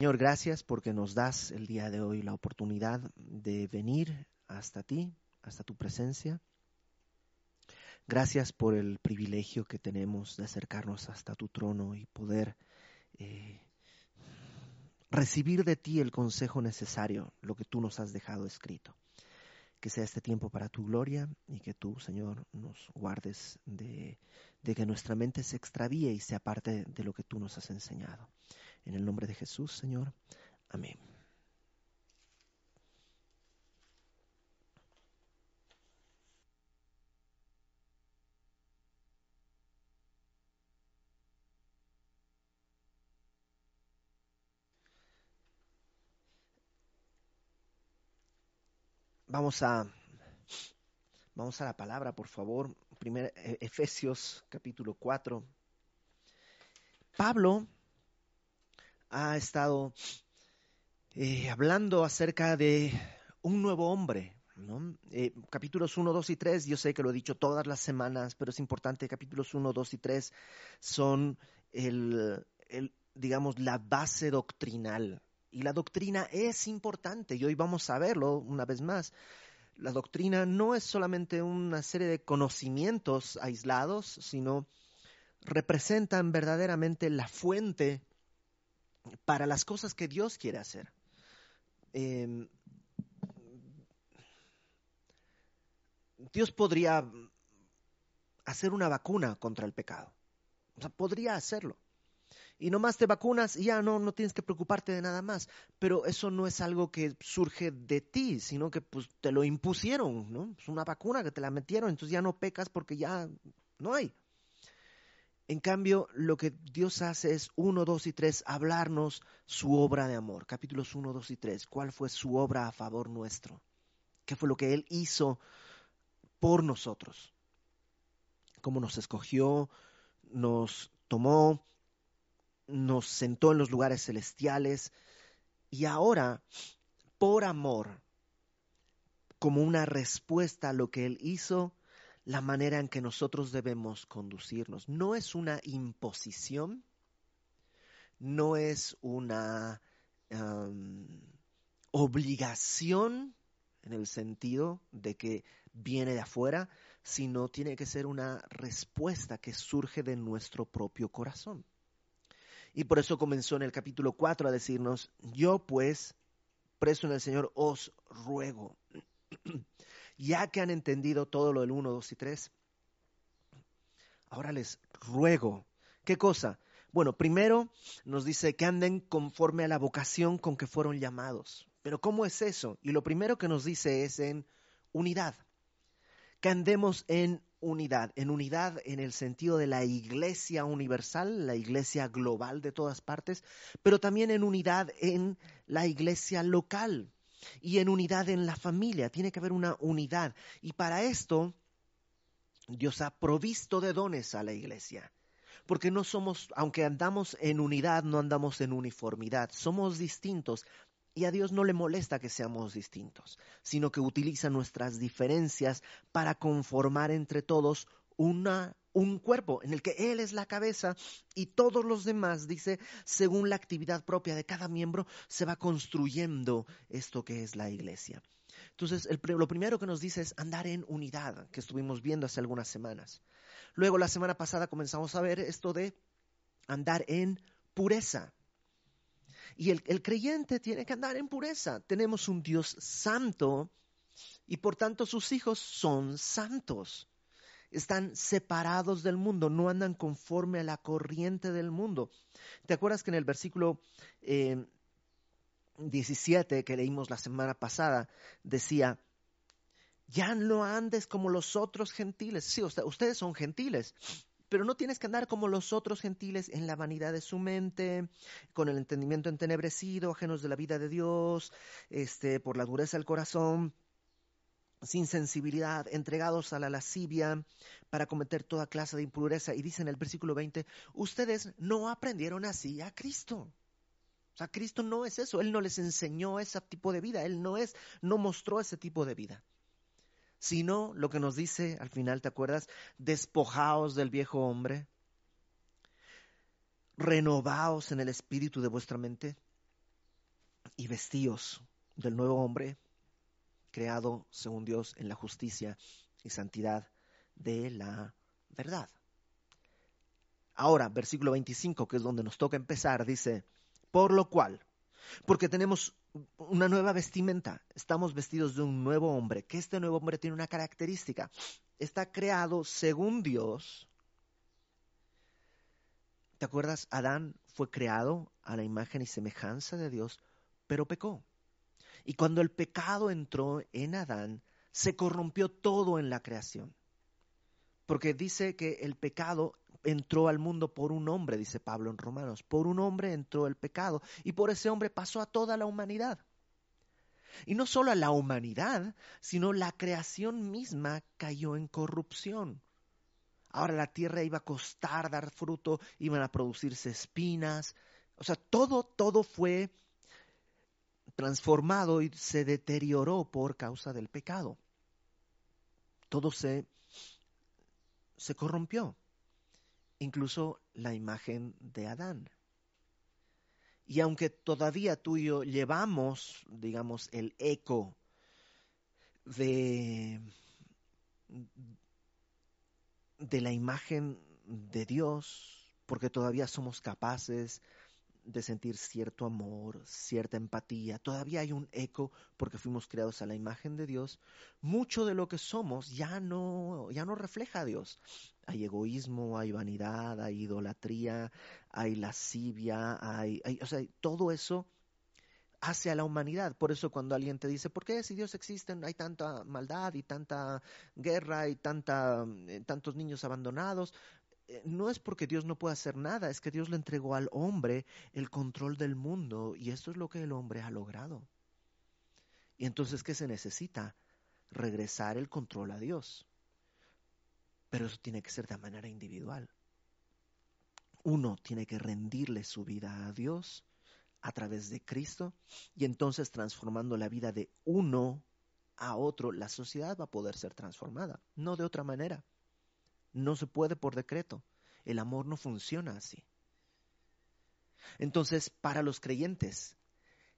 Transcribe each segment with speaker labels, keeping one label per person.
Speaker 1: Señor, gracias porque nos das el día de hoy la oportunidad de venir hasta ti, hasta tu presencia. Gracias por el privilegio que tenemos de acercarnos hasta tu trono y poder eh, recibir de ti el consejo necesario, lo que tú nos has dejado escrito. Que sea este tiempo para tu gloria y que tú, Señor, nos guardes de, de que nuestra mente se extravíe y sea parte de lo que tú nos has enseñado. En el nombre de Jesús, Señor. Amén. Vamos a, vamos a la palabra, por favor. Primero, e, Efesios capítulo 4. Pablo ha estado eh, hablando acerca de un nuevo hombre. ¿no? Eh, capítulos 1, 2 y 3, yo sé que lo he dicho todas las semanas, pero es importante, capítulos 1, 2 y 3 son el, digamos, la base doctrinal y la doctrina es importante y hoy vamos a verlo una vez más. La doctrina no es solamente una serie de conocimientos aislados, sino representan verdaderamente la fuente para las cosas que Dios quiere hacer. Eh, Dios podría hacer una vacuna contra el pecado. O sea, podría hacerlo y nomás te vacunas y ya no, no tienes que preocuparte de nada más. Pero eso no es algo que surge de ti, sino que pues te lo impusieron, ¿no? Es una vacuna que te la metieron, entonces ya no pecas porque ya no hay. En cambio, lo que Dios hace es uno, dos y tres, hablarnos su obra de amor. Capítulos uno, dos y tres. ¿Cuál fue su obra a favor nuestro? ¿Qué fue lo que Él hizo por nosotros? ¿Cómo nos escogió? Nos tomó, nos sentó en los lugares celestiales y ahora, por amor, como una respuesta a lo que Él hizo, la manera en que nosotros debemos conducirnos. No es una imposición, no es una um, obligación en el sentido de que viene de afuera, sino tiene que ser una respuesta que surge de nuestro propio corazón. Y por eso comenzó en el capítulo 4 a decirnos, yo pues, preso en el Señor, os ruego, ya que han entendido todo lo del 1, 2 y 3, ahora les ruego. ¿Qué cosa? Bueno, primero nos dice que anden conforme a la vocación con que fueron llamados. Pero ¿cómo es eso? Y lo primero que nos dice es en unidad. Que andemos en unidad, en unidad en el sentido de la iglesia universal, la iglesia global de todas partes, pero también en unidad en la iglesia local y en unidad en la familia. Tiene que haber una unidad. Y para esto, Dios ha provisto de dones a la iglesia. Porque no somos, aunque andamos en unidad, no andamos en uniformidad. Somos distintos, y a Dios no le molesta que seamos distintos, sino que utiliza nuestras diferencias para conformar entre todos una, un cuerpo en el que Él es la cabeza y todos los demás, dice, según la actividad propia de cada miembro, se va construyendo esto que es la iglesia. Entonces, lo primero que nos dice es andar en unidad, que estuvimos viendo hace algunas semanas. Luego, la semana pasada comenzamos a ver esto de andar en pureza. Y el creyente tiene que andar en pureza. Tenemos un Dios santo y por tanto sus hijos son santos. Están separados del mundo, no andan conforme a la corriente del mundo. ¿Te acuerdas que en el versículo eh, 17 que leímos la semana pasada decía, ya no andes como los otros gentiles. Sí, ustedes son gentiles, pero no tienes que andar como los otros gentiles en la vanidad de su mente, con el entendimiento entenebrecido, ajenos de la vida de Dios, este, por la dureza del corazón, sin sensibilidad, entregados a la lascivia para cometer toda clase de impureza. Y dice en el versículo 20, ustedes no aprendieron así a Cristo. O sea, Cristo no es eso, Él no les enseñó ese tipo de vida, Él no es, no mostró ese tipo de vida sino lo que nos dice al final, ¿te acuerdas? Despojaos del viejo hombre, renovaos en el espíritu de vuestra mente y vestíos del nuevo hombre creado según Dios en la justicia y santidad de la verdad. Ahora, versículo 25, que es donde nos toca empezar, dice, por lo cual, porque tenemos una nueva vestimenta, estamos vestidos de un nuevo hombre, que este nuevo hombre tiene una característica, está creado según Dios. ¿Te acuerdas? Adán fue creado a la imagen y semejanza de Dios, pero pecó. Y cuando el pecado entró en Adán, se corrompió todo en la creación. Porque dice que el pecado entró al mundo por un hombre, dice Pablo en Romanos. Por un hombre entró el pecado y por ese hombre pasó a toda la humanidad. Y no solo a la humanidad, sino la creación misma cayó en corrupción. Ahora la tierra iba a costar dar fruto, iban a producirse espinas. O sea, todo, todo fue transformado y se deterioró por causa del pecado. Todo se, se corrompió incluso la imagen de Adán. Y aunque todavía tú y yo llevamos, digamos, el eco de, de la imagen de Dios, porque todavía somos capaces de sentir cierto amor, cierta empatía. Todavía hay un eco porque fuimos creados a la imagen de Dios. Mucho de lo que somos ya no, ya no refleja a Dios. Hay egoísmo, hay vanidad, hay idolatría, hay lascivia, hay, todo eso hace a la humanidad. Por eso cuando alguien te dice, ¿por qué si Dios existe hay tanta maldad y tanta guerra y tanta, eh, tantos niños abandonados? Eh, no es porque Dios no pueda hacer nada, es que Dios le entregó al hombre el control del mundo y esto es lo que el hombre ha logrado. Y entonces, ¿qué se necesita? Regresar el control a Dios. Pero eso tiene que ser de manera individual. Uno tiene que rendirle su vida a Dios a través de Cristo y entonces transformando la vida de uno a otro, la sociedad va a poder ser transformada, no de otra manera. No se puede por decreto. El amor no funciona así. Entonces, para los creyentes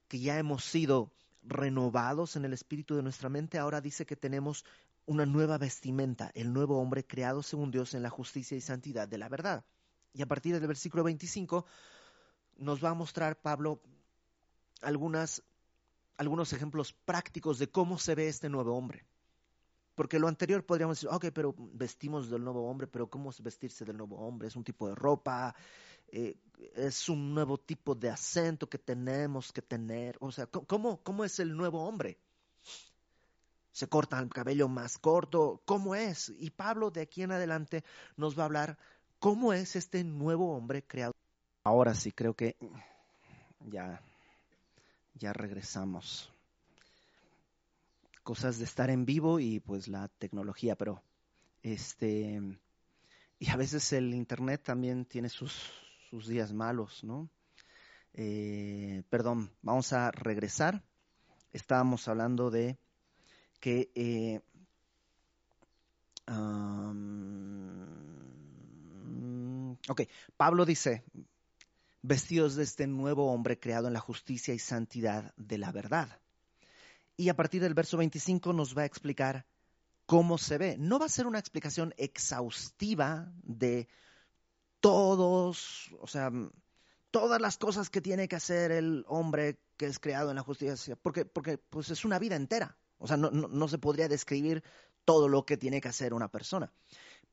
Speaker 1: que ya hemos sido renovados en el espíritu de nuestra mente, ahora dice que tenemos una nueva vestimenta, el nuevo hombre creado según Dios en la justicia y santidad de la verdad. Y a partir del versículo 25 nos va a mostrar Pablo algunas, algunos ejemplos prácticos de cómo se ve este nuevo hombre. Porque lo anterior podríamos decir, ok, pero vestimos del nuevo hombre, pero ¿cómo es vestirse del nuevo hombre? Es un tipo de ropa, eh, es un nuevo tipo de acento que tenemos que tener. O sea, ¿cómo, cómo es el nuevo hombre? ¿Se corta el cabello más corto? ¿Cómo es? Y Pablo de aquí en adelante nos va a hablar cómo es este nuevo hombre creado. Ahora sí, creo que ya, ya regresamos cosas de estar en vivo y pues la tecnología, pero este y a veces el internet también tiene sus, sus días malos, ¿no? Eh, perdón, vamos a regresar. Estábamos hablando de que eh, ok, Pablo dice, vestidos de este nuevo hombre creado en la justicia y santidad de la verdad y a partir del verso 25 nos va a explicar cómo se ve. No va a ser una explicación exhaustiva de todos, o sea, todas las cosas que tiene que hacer el hombre que es creado en la justicia, porque, porque pues es una vida entera. O sea, no, no se podría describir todo lo que tiene que hacer una persona.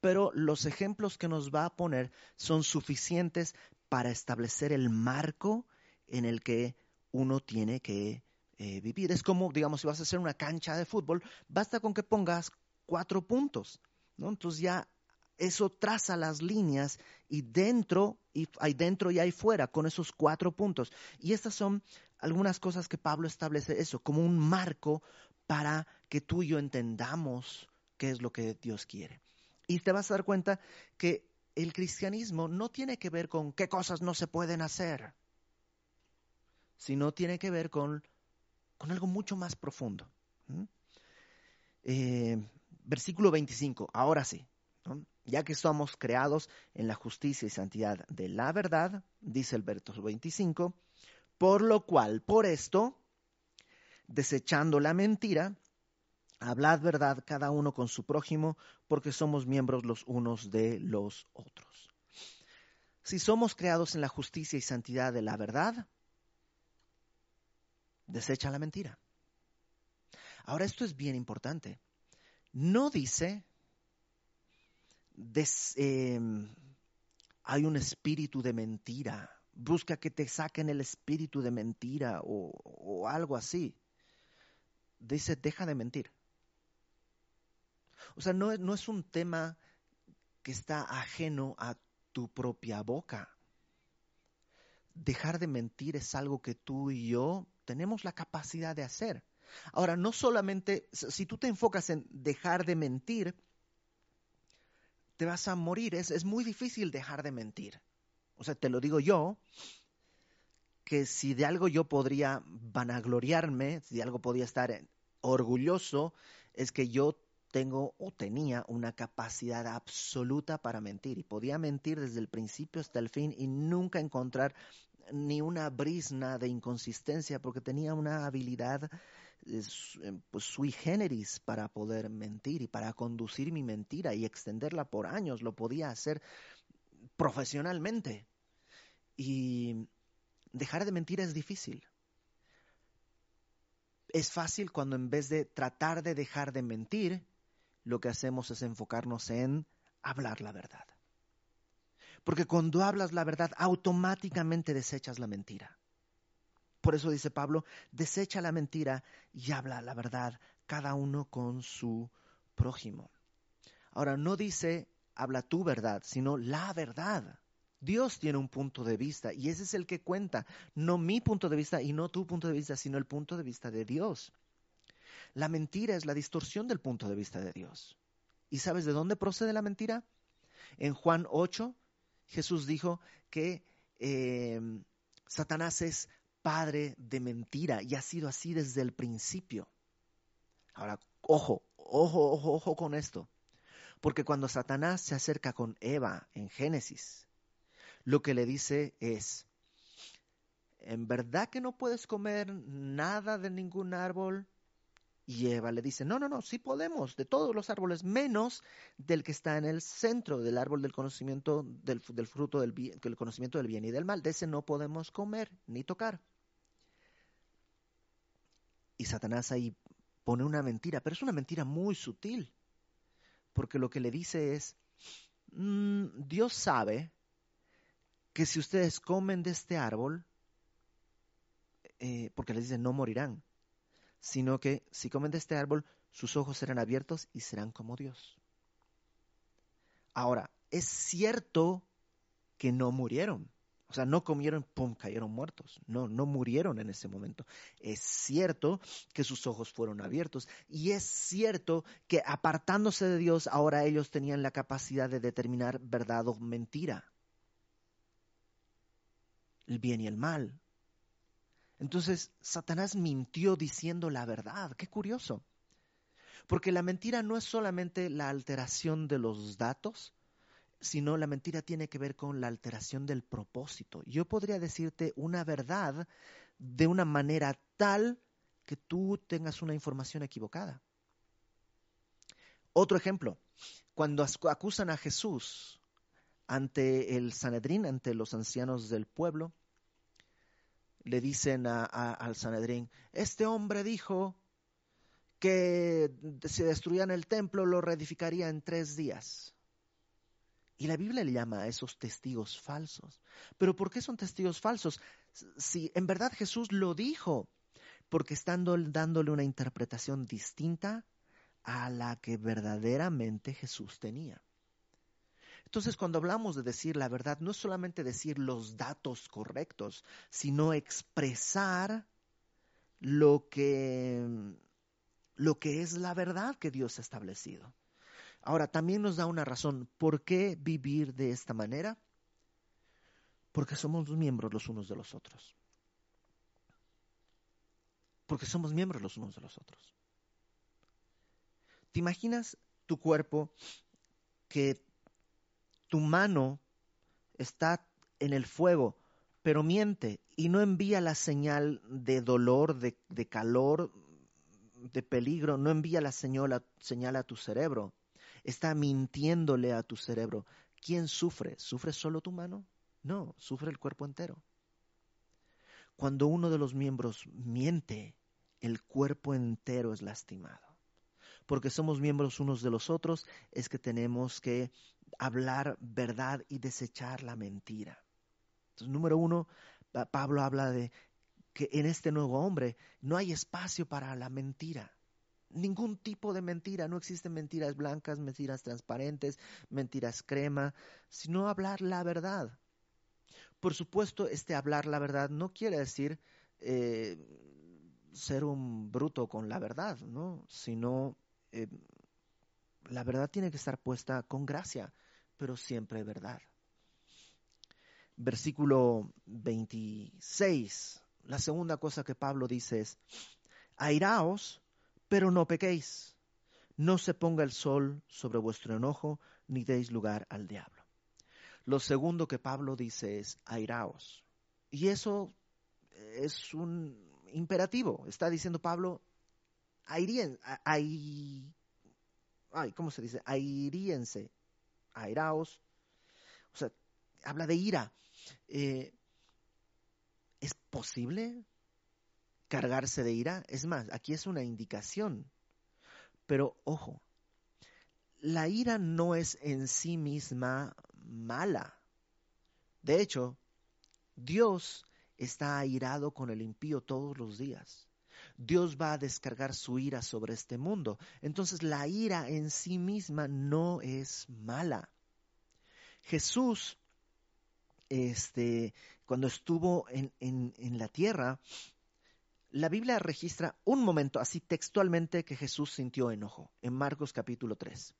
Speaker 1: Pero los ejemplos que nos va a poner son suficientes para establecer el marco en el que uno tiene que eh, vivir. Es como, digamos, si vas a hacer una cancha de fútbol, basta con que pongas cuatro puntos. Entonces ya eso traza las líneas y dentro, y hay dentro y hay fuera con esos cuatro puntos. Y estas son algunas cosas que Pablo establece eso, como un marco para que tú y yo entendamos qué es lo que Dios quiere. Y te vas a dar cuenta que el cristianismo no tiene que ver con qué cosas no se pueden hacer, sino tiene que ver con con algo mucho más profundo. Eh, versículo 25, ahora sí, ya que estamos creados en la justicia y santidad de la verdad, dice el verso 25, por lo cual, por esto, desechando la mentira, hablad verdad cada uno con su prójimo, porque somos miembros los unos de los otros. Si somos creados en la justicia y santidad de la verdad, desecha la mentira. Ahora esto es bien importante. No dice, em, hay un espíritu de mentira, busca que te saquen el espíritu de mentira o algo así. Dice, deja de mentir. O sea, no, no es un tema que está ajeno a tu propia boca. Dejar de mentir es algo que tú y yo tenemos la capacidad de hacer. Ahora, no solamente, si tú te enfocas en dejar de mentir, te vas a morir. Es, es muy difícil dejar de mentir. O sea, te lo digo yo, que si de algo yo podría vanagloriarme, si de algo podría estar orgulloso, es que yo tengo o tenía una capacidad absoluta para mentir y podía mentir desde el principio hasta el fin y nunca encontrar ni una brisna de inconsistencia porque tenía una habilidad eh, eh, pues, sui generis para poder mentir y para conducir mi mentira y extenderla por años. Lo podía hacer profesionalmente. Y dejar de mentir es difícil. Es fácil cuando en vez de tratar de dejar de mentir, lo que hacemos es enfocarnos en hablar la verdad. Porque cuando hablas la verdad, automáticamente desechas la mentira. Por eso dice Pablo, desecha la mentira y habla la verdad, cada uno con su prójimo. Ahora, no dice habla tu verdad, sino la verdad. Dios tiene un punto de vista y ese es el que cuenta, no mi punto de vista y no tu punto de vista, sino el punto de vista de Dios. La mentira es la distorsión del punto de vista de Dios. ¿Y sabes de dónde procede la mentira? En Juan 8, Jesús dijo que eh, Satanás es padre de mentira y ha sido así desde el principio. Ahora, ojo, ojo, ojo, ojo con esto. Porque cuando Satanás se acerca con Eva en Génesis, lo que le dice es, ¿en verdad que no puedes comer nada de ningún árbol? Y Eva le dice, no, no, no, sí podemos, de todos los árboles, menos del que está en el centro del árbol del conocimiento, del, fruto del, bien, del conocimiento del bien y del mal. De ese no podemos comer ni tocar. Y Satanás ahí pone una mentira, pero es una mentira muy sutil, porque lo que le dice es, mm, Dios sabe que si ustedes comen de este árbol, eh, porque les dice, no morirán sino que si comen de este árbol, sus ojos serán abiertos y serán como Dios. Ahora, es cierto que no murieron. O sea, no comieron, pum, cayeron muertos. No, no murieron en ese momento. Es cierto que sus ojos fueron abiertos. Y es cierto que apartándose de Dios, ahora ellos tenían la capacidad de determinar verdad o mentira. El bien y el mal. Entonces, Satanás mintió diciendo la verdad. Qué curioso. Porque la mentira no es solamente la alteración de los datos, sino la mentira tiene que ver con la alteración del propósito. Yo podría decirte una verdad de una manera tal que tú tengas una información equivocada. Otro ejemplo, cuando acusan a Jesús ante el Sanedrín, ante los ancianos del pueblo, le dicen al Sanedrín, este hombre dijo que si destruían el templo lo reedificaría en tres días. Y la Biblia le llama a esos testigos falsos. Pero ¿por qué son testigos falsos? Si en verdad Jesús lo dijo, porque están dándole una interpretación distinta a la que verdaderamente Jesús tenía. Entonces, cuando hablamos de decir la verdad, no es solamente decir los datos correctos, sino expresar lo que, lo que es la verdad que Dios ha establecido. Ahora, también nos da una razón. ¿Por qué vivir de esta manera? Porque somos miembros los unos de los otros. Porque somos miembros los unos de los otros. ¿Te imaginas tu cuerpo que tu mano está en el fuego, pero miente y no envía la señal de dolor, de, calor, de peligro, no envía la señal a, señal a tu cerebro. Está mintiéndole a tu cerebro. ¿Quién sufre? ¿Sufre solo tu mano? No, sufre el cuerpo entero. Cuando uno de los miembros miente, el cuerpo entero es lastimado. Porque somos miembros unos de los otros, es que tenemos que hablar verdad y desechar la mentira. Entonces, número uno, Pablo habla de que en este nuevo hombre no hay espacio para la mentira. Ningún tipo de mentira, no existen mentiras blancas, mentiras transparentes, mentiras crema, sino hablar la verdad. Por supuesto, este hablar la verdad no quiere decir eh, ser un bruto con la verdad, ¿no? Sino eh, la verdad tiene que estar puesta con gracia, pero siempre verdad. Versículo 26. La segunda cosa que Pablo dice es, airaos, pero no pequéis. No se ponga el sol sobre vuestro enojo, ni deis lugar al diablo. Lo segundo que Pablo dice es, airaos. Y eso es un imperativo. Está diciendo Pablo, airíen, ay, ¿cómo se dice? Airíense, airaos. O sea, habla de ira. Eh, ¿Es posible cargarse de ira? Es más, aquí es una indicación. Pero ojo, la ira no es en sí misma mala. De hecho, Dios está airado con el impío todos los días. Dios va a descargar su ira sobre este mundo. Entonces la ira en sí misma no es mala. Jesús, este, cuando estuvo en, en la tierra, la Biblia registra un momento así textualmente que Jesús sintió enojo, en Marcos capítulo 3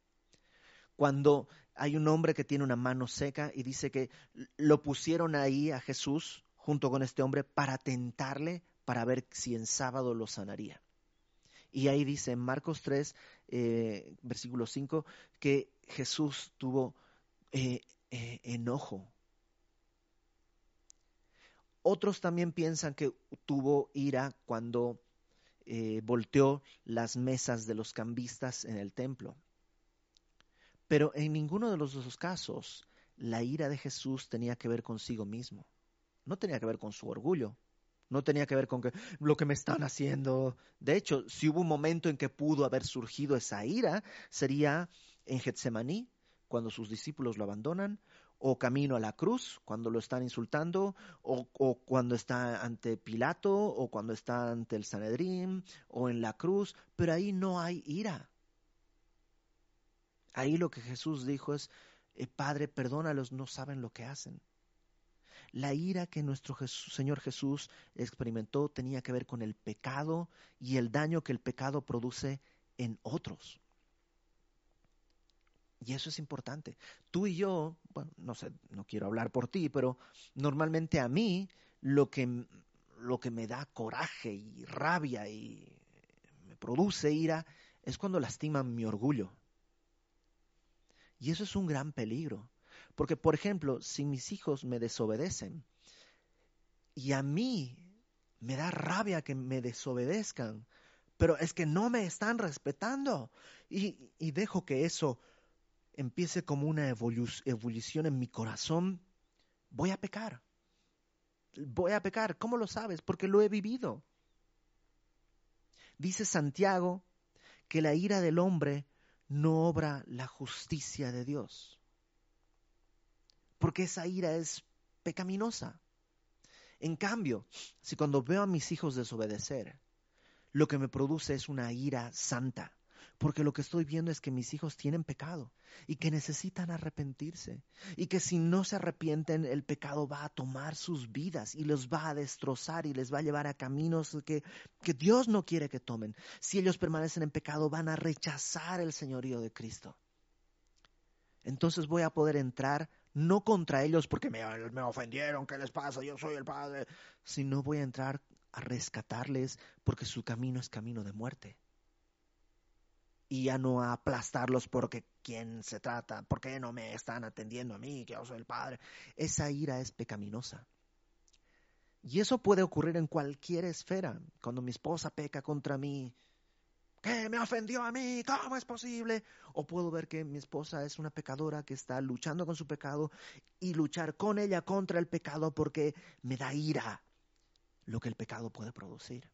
Speaker 1: cuando hay un hombre que tiene una mano seca y dice que lo pusieron ahí a Jesús junto con este hombre para tentarle, para ver si en sábado lo sanaría. Y ahí dice en Marcos 3, eh, versículo 5, que Jesús tuvo eh, eh, enojo. Otros también piensan que tuvo ira cuando volteó las mesas de los cambistas en el templo. Pero en ninguno de los dos casos la ira de Jesús tenía que ver consigo mismo. No tenía que ver con su orgullo. No tenía que ver con que lo que me están haciendo. De hecho, si hubo un momento en que pudo haber surgido esa ira, sería en Getsemaní, cuando sus discípulos lo abandonan, o camino a la cruz, cuando lo están insultando, o, cuando está ante Pilato, o cuando está ante el Sanedrín, o en la cruz, pero ahí no hay ira. Ahí lo que Jesús dijo es, eh, Padre, perdónalos, no saben lo que hacen. La ira que nuestro Señor Jesús experimentó tenía que ver con el pecado y el daño que el pecado produce en otros. Y eso es importante. Tú y yo, bueno, no sé, no quiero hablar por ti, pero normalmente a mí lo que, lo que me da coraje y rabia y me produce ira es cuando lastiman mi orgullo. Y eso es un gran peligro. Porque, por ejemplo, si mis hijos me desobedecen y a mí me da rabia que me desobedezcan, pero es que no me están respetando y, dejo que eso empiece como una evolución en mi corazón, voy a pecar. Voy a pecar. ¿Cómo lo sabes? Porque lo he vivido. Dice Santiago que la ira del hombre no obra la justicia de Dios. Porque esa ira es pecaminosa. En cambio, si cuando veo a mis hijos desobedecer, lo que me produce es una ira santa, porque lo que estoy viendo es que mis hijos tienen pecado y que necesitan arrepentirse y que si no se arrepienten el pecado va a tomar sus vidas y los va a destrozar y les va a llevar a caminos que, que Dios no quiere que tomen. Si ellos permanecen en pecado van a rechazar el señorío de Cristo. Entonces voy a poder entrar no contra ellos porque me, ofendieron, ¿qué les pasa? Yo soy el Padre, sino voy a entrar a rescatarles porque su camino es camino de muerte y ya no a aplastarlos porque quién se trata, por qué no me están atendiendo a mí, que yo soy el padre. Esa ira es pecaminosa. Y eso puede ocurrir en cualquier esfera. Cuando mi esposa peca contra mí, ¿qué me ofendió a mí? ¿Cómo es posible? O puedo ver que mi esposa es una pecadora que está luchando con su pecado y luchar con ella contra el pecado porque me da ira lo que el pecado puede producir.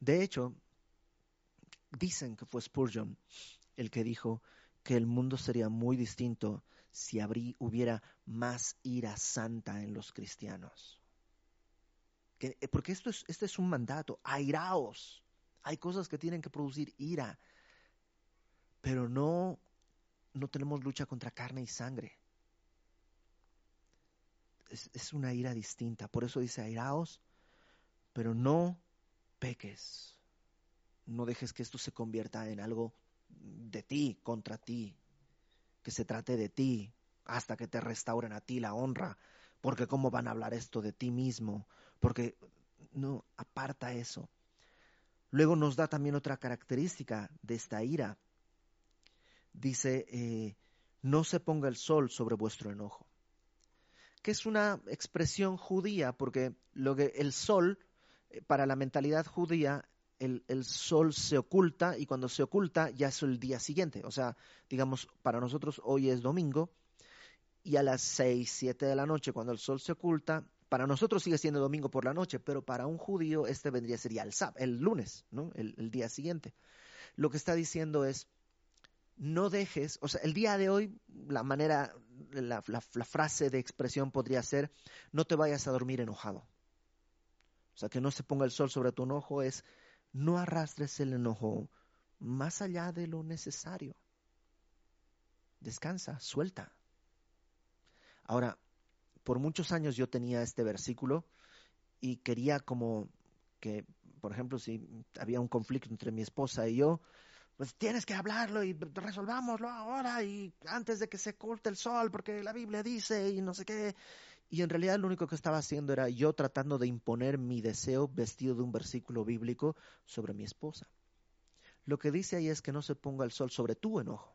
Speaker 1: De hecho, dicen que fue Spurgeon el que dijo que el mundo sería muy distinto si hubiera más ira santa en los cristianos. Eh, porque esto es, este es un mandato, airaos. Hay cosas que tienen que producir ira, pero no, no tenemos lucha contra carne y sangre. Es, es una ira distinta, por eso dice airaos, pero no peques. No dejes que esto se convierta en algo de ti, contra ti, que se trate de ti, hasta que te restauren a ti la honra, porque cómo van a hablar esto de ti mismo, porque no, aparta eso. Luego nos da también otra característica de esta ira. Dice, eh, no se ponga el sol sobre vuestro enojo, que es una expresión judía, porque lo que el sol, eh, para la mentalidad judía, el, sol se oculta y cuando se oculta ya es el día siguiente. O sea, digamos, para nosotros hoy es domingo y a las seis, siete de la noche, cuando el sol se oculta, para nosotros sigue siendo domingo por la noche, pero para un judío este vendría sería el, el lunes, ¿no? El, día siguiente. Lo que está diciendo es, no dejes, o sea, el día de hoy, la manera, la frase de expresión podría ser, no te vayas a dormir enojado. O sea, que no se ponga el sol sobre tu enojo es no arrastres el enojo más allá de lo necesario. Descansa, suelta. Ahora, por muchos años yo tenía este versículo y quería como que, por ejemplo, si había un conflicto entre mi esposa y yo, pues tienes que hablarlo y resolvámoslo ahora y antes de que se corte el sol, porque la Biblia dice y no sé qué. Y en realidad lo único que estaba haciendo era yo tratando de imponer mi deseo vestido de un versículo bíblico sobre mi esposa. Lo que dice ahí es que no se ponga el sol sobre tu enojo.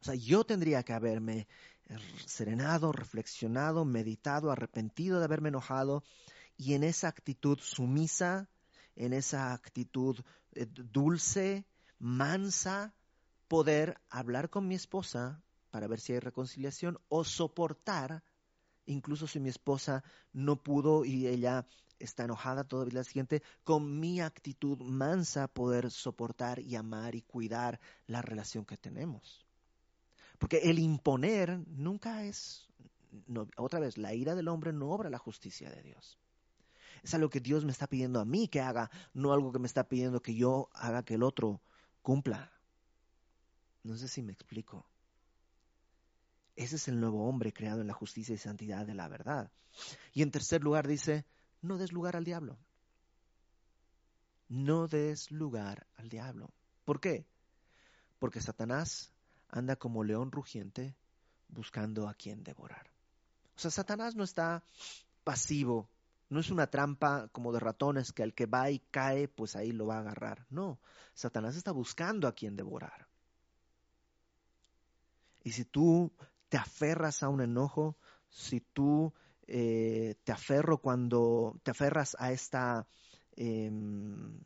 Speaker 1: O sea, yo tendría que haberme serenado, reflexionado, meditado, arrepentido de haberme enojado y en esa actitud sumisa, en esa actitud eh, dulce, mansa, poder hablar con mi esposa para ver si hay reconciliación o soportar incluso si mi esposa no pudo y ella está enojada todavía la siguiente, con mi actitud mansa poder soportar y amar y cuidar la relación que tenemos. Porque el imponer nunca es, otra vez, la ira del hombre no obra la justicia de Dios. Es algo que Dios me está pidiendo a mí que haga, no algo que me está pidiendo que yo haga que el otro cumpla. No sé si me explico. Ese es el nuevo hombre creado en la justicia y santidad de la verdad. Y en tercer lugar dice, no des lugar al diablo. No des lugar al diablo. ¿Por qué? Porque Satanás anda como león rugiente buscando a quien devorar. O sea, Satanás no está pasivo, no es una trampa como de ratones que al que va y cae, pues ahí lo va a agarrar. No, Satanás está buscando a quien devorar. Y si tú te aferras a un enojo, si tú eh, te aferro cuando te aferras a esta em,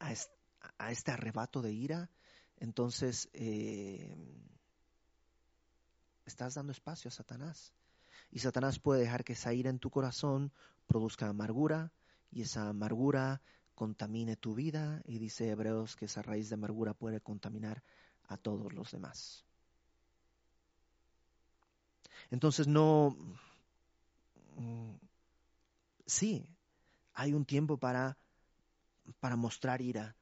Speaker 1: a, este arrebato de ira, entonces em, estás dando espacio a Satanás. Y Satanás puede dejar que esa ira en tu corazón produzca amargura y esa amargura contamine tu vida y dice Hebreos que esa raíz de amargura puede contaminar a todos los demás. Entonces no... Mm, sí, hay un tiempo para, para mostrar ira,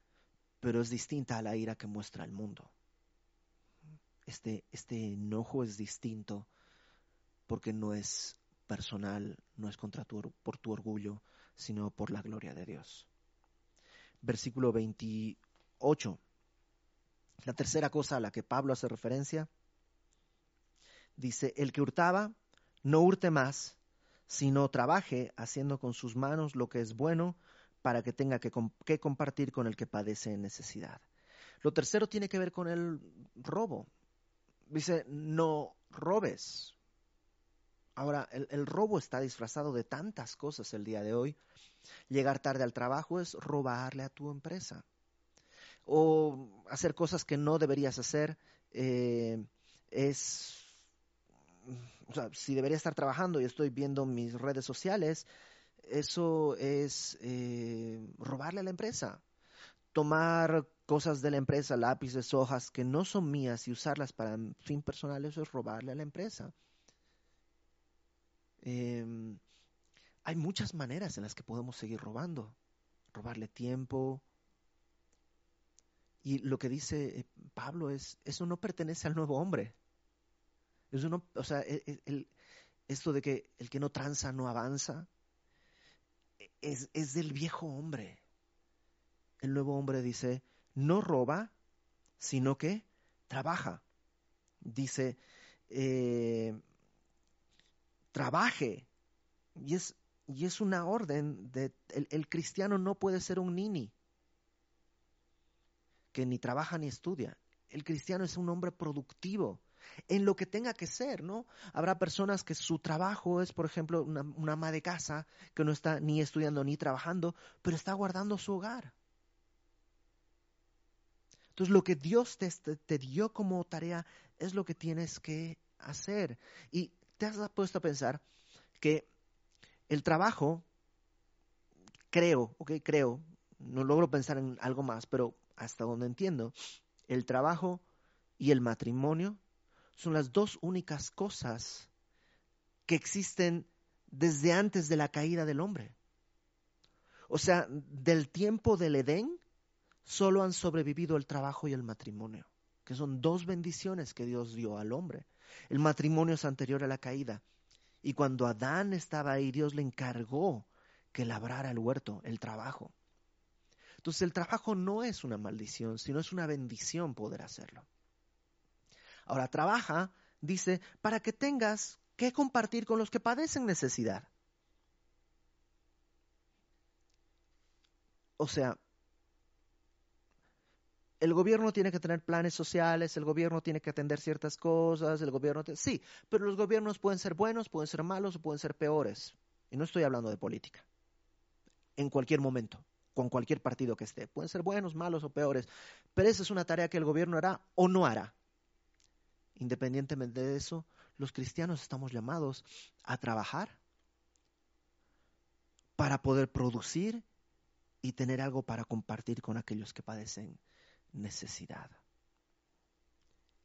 Speaker 1: pero es distinta a la ira que muestra el mundo. Este, este enojo es distinto porque no es personal, no es contra tu, por tu orgullo, sino por la gloria de Dios. Versículo 28. La tercera cosa a la que Pablo hace referencia Dice, el que hurtaba, no hurte más, sino trabaje haciendo con sus manos lo que es bueno para que tenga que, compartir con el que padece necesidad. Lo tercero tiene que ver con el robo. Dice, no robes. Ahora, el, el, robo está disfrazado de tantas cosas el día de hoy. Llegar tarde al trabajo es robarle a tu empresa. O hacer cosas que no deberías hacer eh, es... O sea, si debería estar trabajando y estoy viendo mis redes sociales, eso es eh, robarle a la empresa. Tomar cosas de la empresa, lápices, hojas que no son mías y usarlas para fin personal, eso es robarle a la empresa. Em, hay muchas maneras en las que podemos seguir robando. Robarle tiempo. Y lo que dice eh, Pablo es, eso no pertenece al nuevo hombre. Eso no, o sea, e, e, el, esto de que el que no tranza no avanza, es, es del viejo hombre. El nuevo hombre dice, no roba, sino que trabaja. Dice, eh, trabaje. Y es, y es una orden de el, cristiano no puede ser un nini que ni trabaja ni estudia. El cristiano es un hombre productivo en lo que tenga que ser, ¿no? Habrá personas que su trabajo es, por ejemplo, una, ama de casa que no está ni estudiando ni trabajando, pero está guardando su hogar. Entonces, lo que Dios te, te dio como tarea es lo que tienes que hacer. Y ¿Te has puesto a pensar que el trabajo, creo, ok, creo, no logro pensar en algo más, pero hasta donde entiendo, el trabajo y el matrimonio son las dos únicas cosas que existen desde antes de la caída del hombre. O sea, del tiempo del Edén solo han sobrevivido el trabajo y el matrimonio, que son dos bendiciones que Dios dio al hombre. El matrimonio es anterior a la caída. Y cuando Adán estaba ahí, Dios le encargó que labrara el huerto, el trabajo. Entonces el trabajo no es una maldición, sino es una bendición poder hacerlo. Ahora, trabaja, dice, para que tengas que compartir con los que padecen necesidad. O sea, el gobierno tiene que tener planes sociales, el gobierno tiene que atender ciertas cosas, el gobierno... Sí, pero los gobiernos pueden ser buenos, pueden ser malos o pueden ser peores. Y no estoy hablando de política. En cualquier momento, con cualquier partido que esté. Pueden ser buenos, malos o peores. Pero esa es una tarea que el gobierno hará o no hará. Independientemente de eso, los cristianos estamos llamados a trabajar para poder producir y tener algo para compartir con aquellos que padecen necesidad.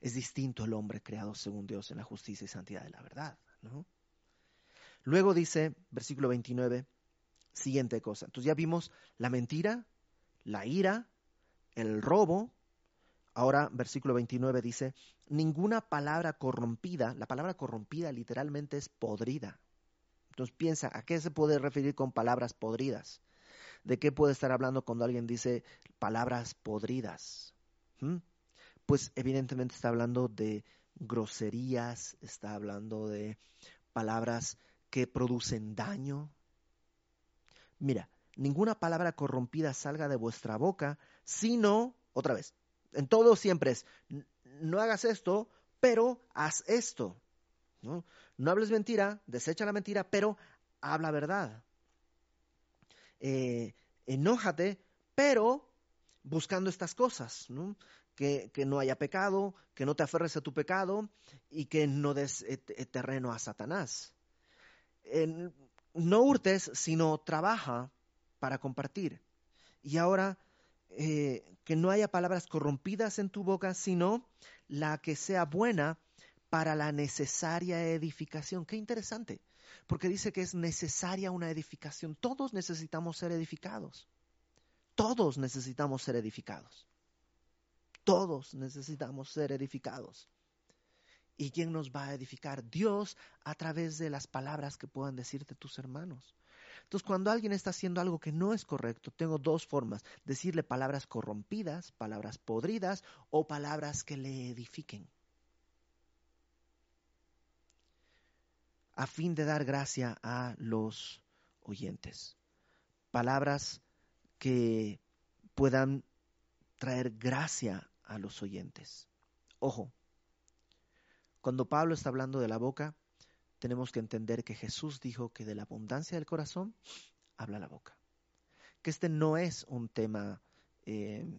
Speaker 1: Es distinto el hombre creado según Dios en la justicia y santidad de la verdad. ¿no? Luego dice, versículo 29, siguiente cosa. Entonces ya vimos la mentira, la ira, el robo. Ahora, versículo 29 dice, ninguna palabra corrompida, la palabra corrompida literalmente es podrida. Entonces piensa, ¿a qué se puede referir con palabras podridas? ¿De qué puede estar hablando cuando alguien dice palabras podridas? ¿Mm? Pues evidentemente está hablando de groserías, está hablando de palabras que producen daño. Mira, ninguna palabra corrompida salga de vuestra boca, sino, otra vez, en todo siempre es, no hagas esto, pero haz esto. No, hables mentira, desecha la mentira, pero habla verdad. Eh, enójate, pero buscando estas cosas. Que, no haya pecado, que no te aferres a tu pecado y que no des eh, eh, terreno a Satanás. no hurtes, sino trabaja para compartir. Y ahora, que no haya palabras corrompidas en tu boca, sino la que sea buena para la necesaria edificación. Qué interesante porque dice que es necesaria una edificación. Todos necesitamos ser edificados. Todos necesitamos ser edificados. Todos necesitamos ser edificados. ¿Y quién nos va a edificar? Dios a través de las palabras que puedan decirte tus hermanos. Entonces, cuando alguien está haciendo algo que no es correcto, tengo dos formas. Decirle palabras corrompidas, palabras podridas o palabras que le edifiquen. a fin de dar gracia a los oyentes. Palabras que puedan traer gracia a los oyentes. Ojo, cuando Pablo está hablando de la boca, tenemos que entender que Jesús dijo que de la abundancia del corazón habla la boca. Que este no es un tema eh,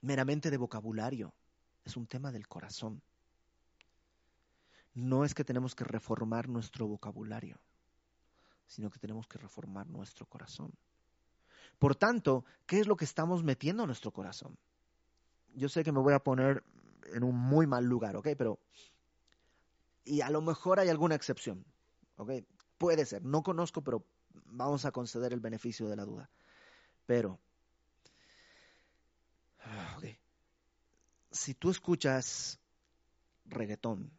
Speaker 1: meramente de vocabulario, es un tema del corazón. No es que tenemos que reformar nuestro vocabulario, sino que tenemos que reformar nuestro corazón. Por tanto, ¿qué es lo que estamos metiendo en nuestro corazón? Yo sé que me voy a poner en un muy mal lugar, ¿ok? Pero, y a lo mejor hay alguna excepción, ¿ok? Puede ser, no conozco, pero vamos a conceder el beneficio de la duda. Pero, ah, si tú escuchas reggaetón,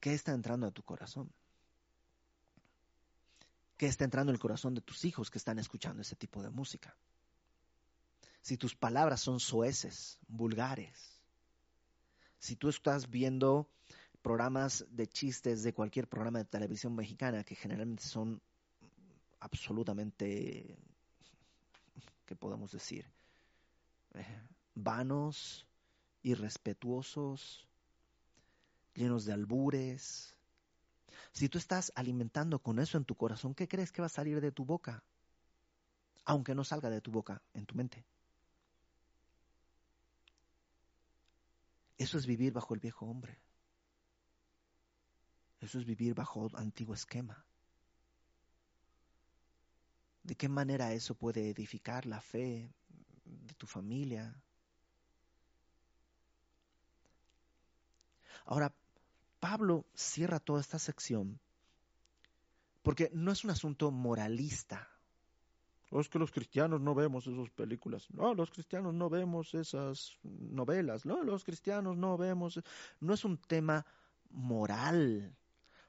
Speaker 1: ¿qué está entrando a tu corazón? ¿Qué está entrando en el corazón de tus hijos que están escuchando ese tipo de música? Si tus palabras son soeces, vulgares, si tú estás viendo programas de chistes de cualquier programa de televisión mexicana que generalmente son absolutamente, ¿qué podemos decir? Eh, vanos, irrespetuosos, llenos de albures. Si tú estás alimentando con eso en tu corazón, ¿qué crees que va a salir de tu boca? Aunque no salga de tu boca, en tu mente. Eso es vivir bajo el viejo hombre. Eso es vivir bajo antiguo esquema. ¿De qué manera eso puede edificar la fe de tu familia? Ahora, Pablo cierra toda esta sección porque no es un asunto moralista. Es que los cristianos no vemos esas películas. No, los cristianos no vemos esas novelas. No, los cristianos no vemos. No es un tema moral,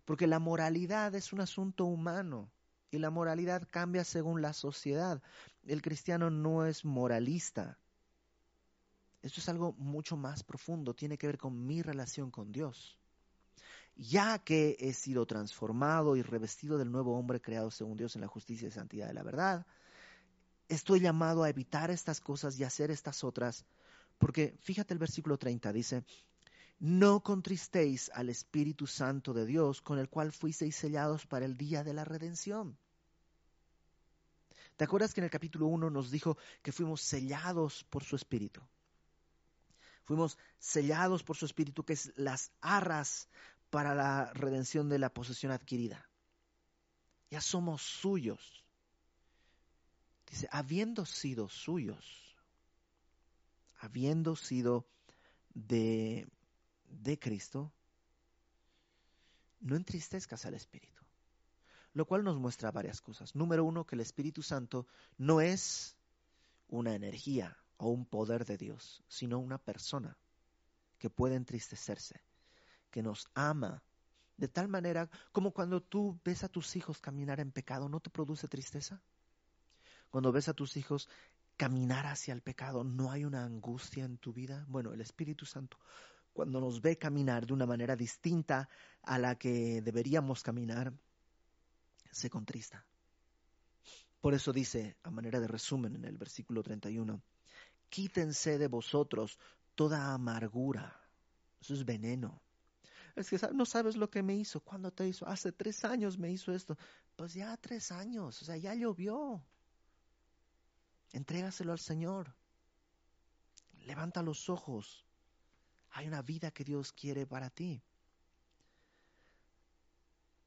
Speaker 1: porque la moralidad es un asunto humano y la moralidad cambia según la sociedad. El cristiano no es moralista. Esto es algo mucho más profundo, tiene que ver con mi relación con Dios. Ya que he sido transformado y revestido del nuevo hombre creado según Dios en la justicia y santidad de la verdad, estoy llamado a evitar estas cosas y hacer estas otras, porque fíjate el versículo 30, dice, no contristéis al Espíritu Santo de Dios, con el cual fuisteis sellados para el día de la redención. ¿Te acuerdas que en el capítulo 1 nos dijo que fuimos sellados por su Espíritu? Fuimos sellados por su Espíritu, que es las arras para la redención de la posesión adquirida. Ya somos suyos. Dice, habiendo sido suyos, habiendo sido de, de Cristo, no entristezcas al Espíritu. Lo cual nos muestra varias cosas. Número uno, que el Espíritu Santo no es una energía o un poder de Dios, sino una persona que puede entristecerse, que nos ama de tal manera como cuando tú ves a tus hijos caminar en pecado, ¿no te produce tristeza? Cuando ves a tus hijos caminar hacia el pecado, ¿no hay una angustia en tu vida? Bueno, el Espíritu Santo, cuando nos ve caminar de una manera distinta a la que deberíamos caminar, se contrista. Por eso dice, a manera de resumen en el versículo 31, quítense de vosotros toda amargura. Eso es veneno. Es que no sabes lo que me hizo. ¿Cuándo te hizo? Hace tres años me hizo esto. Pues ya tres años, o sea, ya llovió. Entrégaselo al Señor. Levanta los ojos. Hay una vida que Dios quiere para ti.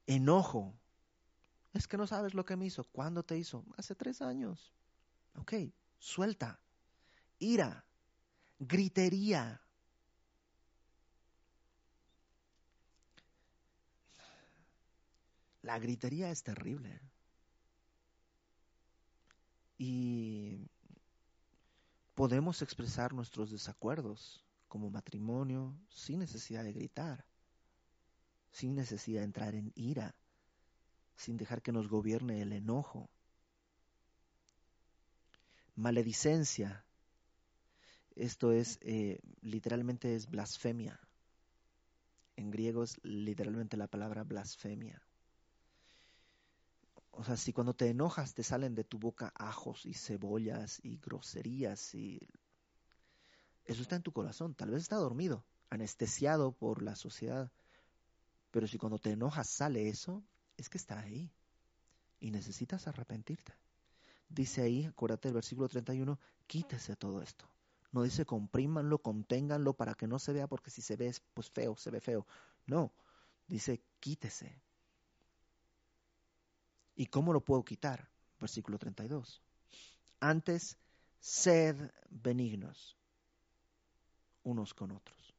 Speaker 1: Enojo. Es que no sabes lo que me hizo. ¿Cuándo te hizo? Hace tres años. Ok, suelta. Ira. Gritería. La gritería es terrible. Y podemos expresar nuestros desacuerdos como matrimonio sin necesidad de gritar, sin necesidad de entrar en ira, sin dejar que nos gobierne el enojo. Maledicencia, esto es, eh, literalmente es blasfemia. En griego es literalmente la palabra blasfemia. O sea, si cuando te enojas te salen de tu boca ajos y cebollas y groserías y eso está en tu corazón, tal vez está dormido, anestesiado por la sociedad, Pero si cuando te enojas sale eso, es que está ahí. Y necesitas arrepentirte. Dice ahí, acuérdate el versículo 31, quítese todo esto. No dice comprímanlo, conténganlo para que no se vea, porque si se ve, pues feo, se ve feo. No, dice quítese. ¿Y cómo lo puedo quitar? Versículo 32. Antes, sed benignos unos con otros.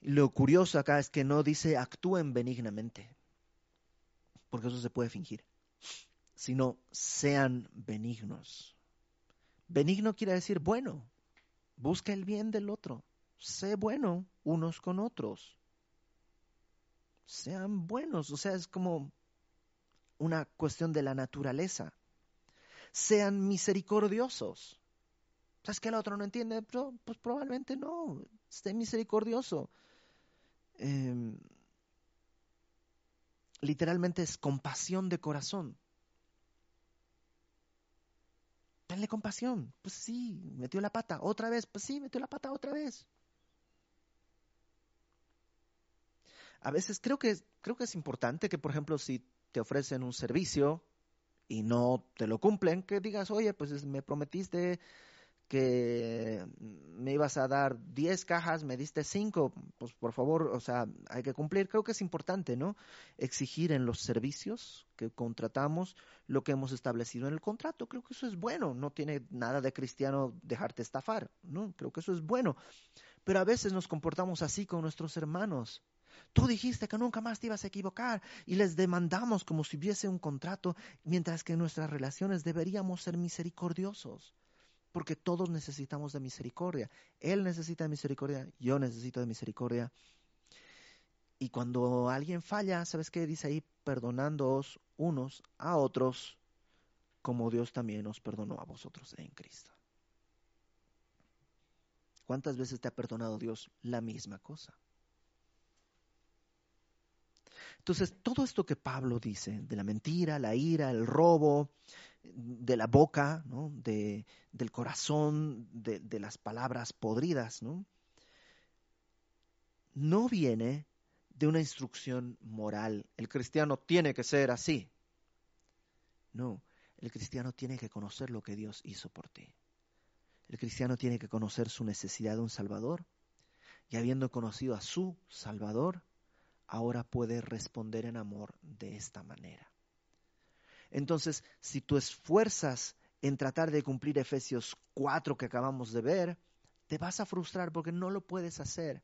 Speaker 1: Lo curioso acá es que no dice actúen benignamente, porque eso se puede fingir, sino sean benignos. Benigno quiere decir bueno, busca el bien del otro, sé bueno unos con otros. Sean buenos, o sea, es como una cuestión de la naturaleza. Sean misericordiosos. ¿Sabes que el otro no entiende? pues probablemente no. Esté misericordioso. Em, literalmente es compasión de corazón. Tenle compasión. Pues sí, metió la pata otra vez. Pues sí, metió la pata otra vez. A veces creo que, creo que es importante que, por ejemplo, si te ofrecen un servicio y no te lo cumplen, que digas, oye, pues me prometiste que me ibas a dar 10 cajas, me diste 5, pues por favor, o sea, hay que cumplir. Creo que es importante, ¿no? Exigir en los servicios que contratamos lo que hemos establecido en el contrato. Creo que eso es bueno, no tiene nada de cristiano dejarte estafar, ¿no? Creo que eso es bueno. Pero a veces nos comportamos así con nuestros hermanos. Tú dijiste que nunca más te ibas a equivocar y les demandamos como si hubiese un contrato, mientras que en nuestras relaciones deberíamos ser misericordiosos porque todos necesitamos de misericordia. Él necesita de misericordia, yo necesito de misericordia. Y cuando alguien falla, ¿sabes qué dice ahí? Perdonándoos unos a otros, como Dios también os perdonó a vosotros en Cristo. ¿Cuántas veces te ha perdonado Dios la misma cosa? Entonces, todo esto que Pablo dice, de la mentira, la ira, el robo, de la boca, ¿no? de, del corazón, de, de, las palabras podridas, ¿no? no viene de una instrucción moral. El cristiano tiene que ser así. No, el cristiano tiene que conocer lo que Dios hizo por ti. El cristiano tiene que conocer su necesidad de un Salvador y habiendo conocido a su Salvador, ahora puede responder en amor de esta manera. Entonces, si tú esfuerzas en tratar de cumplir Efesios 4 que acabamos de ver, te vas a frustrar porque no lo puedes hacer.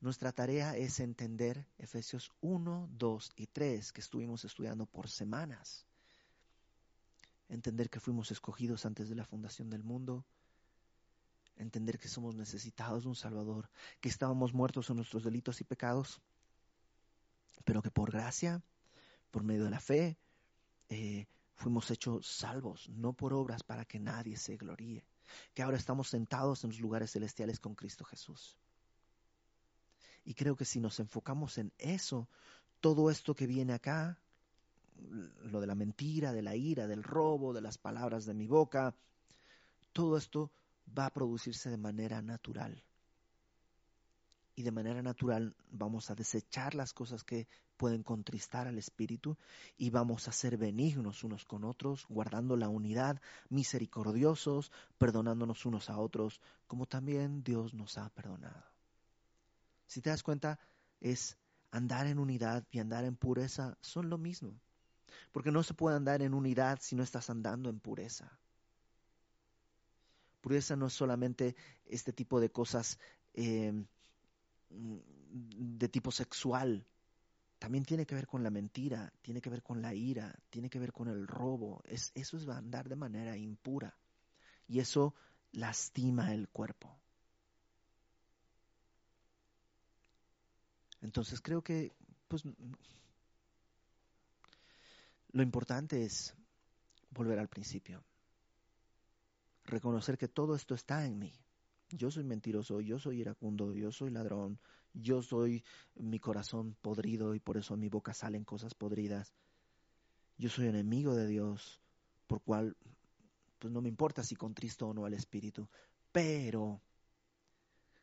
Speaker 1: Nuestra tarea es entender Efesios 1, 2 y 3 que estuvimos estudiando por semanas. Entender que fuimos escogidos antes de la fundación del mundo. Entender que somos necesitados de un Salvador, que estábamos muertos en nuestros delitos y pecados, pero que por gracia, por medio de la fe, eh, fuimos hechos salvos, no por obras para que nadie se gloríe, que ahora estamos sentados en los lugares celestiales con Cristo Jesús. Y creo que si nos enfocamos en eso, todo esto que viene acá, lo de la mentira, de la ira, del robo, de las palabras de mi boca, todo esto va a producirse de manera natural. Y de manera natural vamos a desechar las cosas que pueden contristar al espíritu y vamos a ser benignos unos con otros, guardando la unidad, misericordiosos, perdonándonos unos a otros, como también Dios nos ha perdonado. Si te das cuenta, es andar en unidad y andar en pureza son lo mismo, porque no se puede andar en unidad si no estás andando en pureza. Pureza no es solamente este tipo de cosas eh, de tipo sexual, también tiene que ver con la mentira, tiene que ver con la ira, tiene que ver con el robo. Es, eso es andar de manera impura. Y eso lastima el cuerpo. Entonces creo que pues, lo importante es volver al principio. Reconocer que todo esto está en mí. Yo soy mentiroso, yo soy iracundo, yo soy ladrón, yo soy mi corazón podrido y por eso a mi boca salen cosas podridas. Yo soy enemigo de Dios, por cual pues no me importa si contristo o no al Espíritu, pero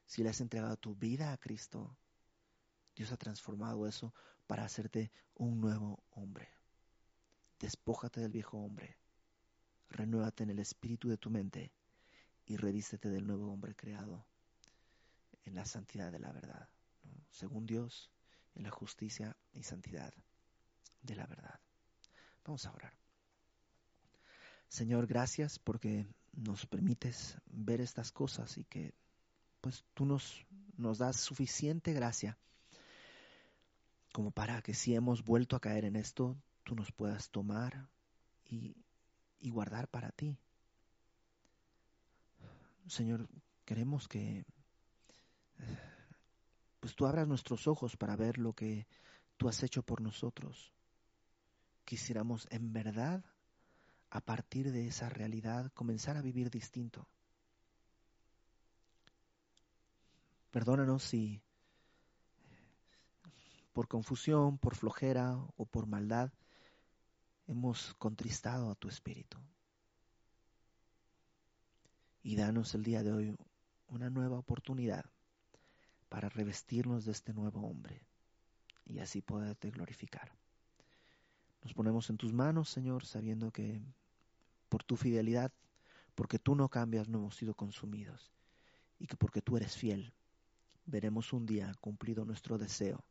Speaker 1: si le has entregado tu vida a Cristo, Dios ha transformado eso para hacerte un nuevo hombre. Despójate del viejo hombre, renuévate en el espíritu de tu mente y revístete del nuevo hombre creado en la santidad de la verdad, según Dios, en la justicia y santidad de la verdad. Vamos a orar. Señor, gracias porque nos permites ver estas cosas y que pues tú nos, nos das suficiente gracia como para que si hemos vuelto a caer en esto, tú nos puedas tomar y, y guardar para ti. Señor, queremos que pues tú abras nuestros ojos para ver lo que tú has hecho por nosotros. Quisiéramos en verdad, a partir de esa realidad, comenzar a vivir distinto. Perdónanos si por confusión, por flojera o por maldad hemos contristado a tu espíritu. Y danos el día de hoy una nueva oportunidad para revestirnos de este nuevo hombre y así poderte glorificar. Nos ponemos en tus manos, Señor, sabiendo que por tu fidelidad, porque tú no cambias, no hemos sido consumidos y que porque tú eres fiel, veremos un día cumplido nuestro deseo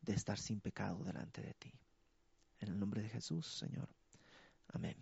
Speaker 1: de estar sin pecado delante de ti. En el nombre de Jesús, Señor. Amén.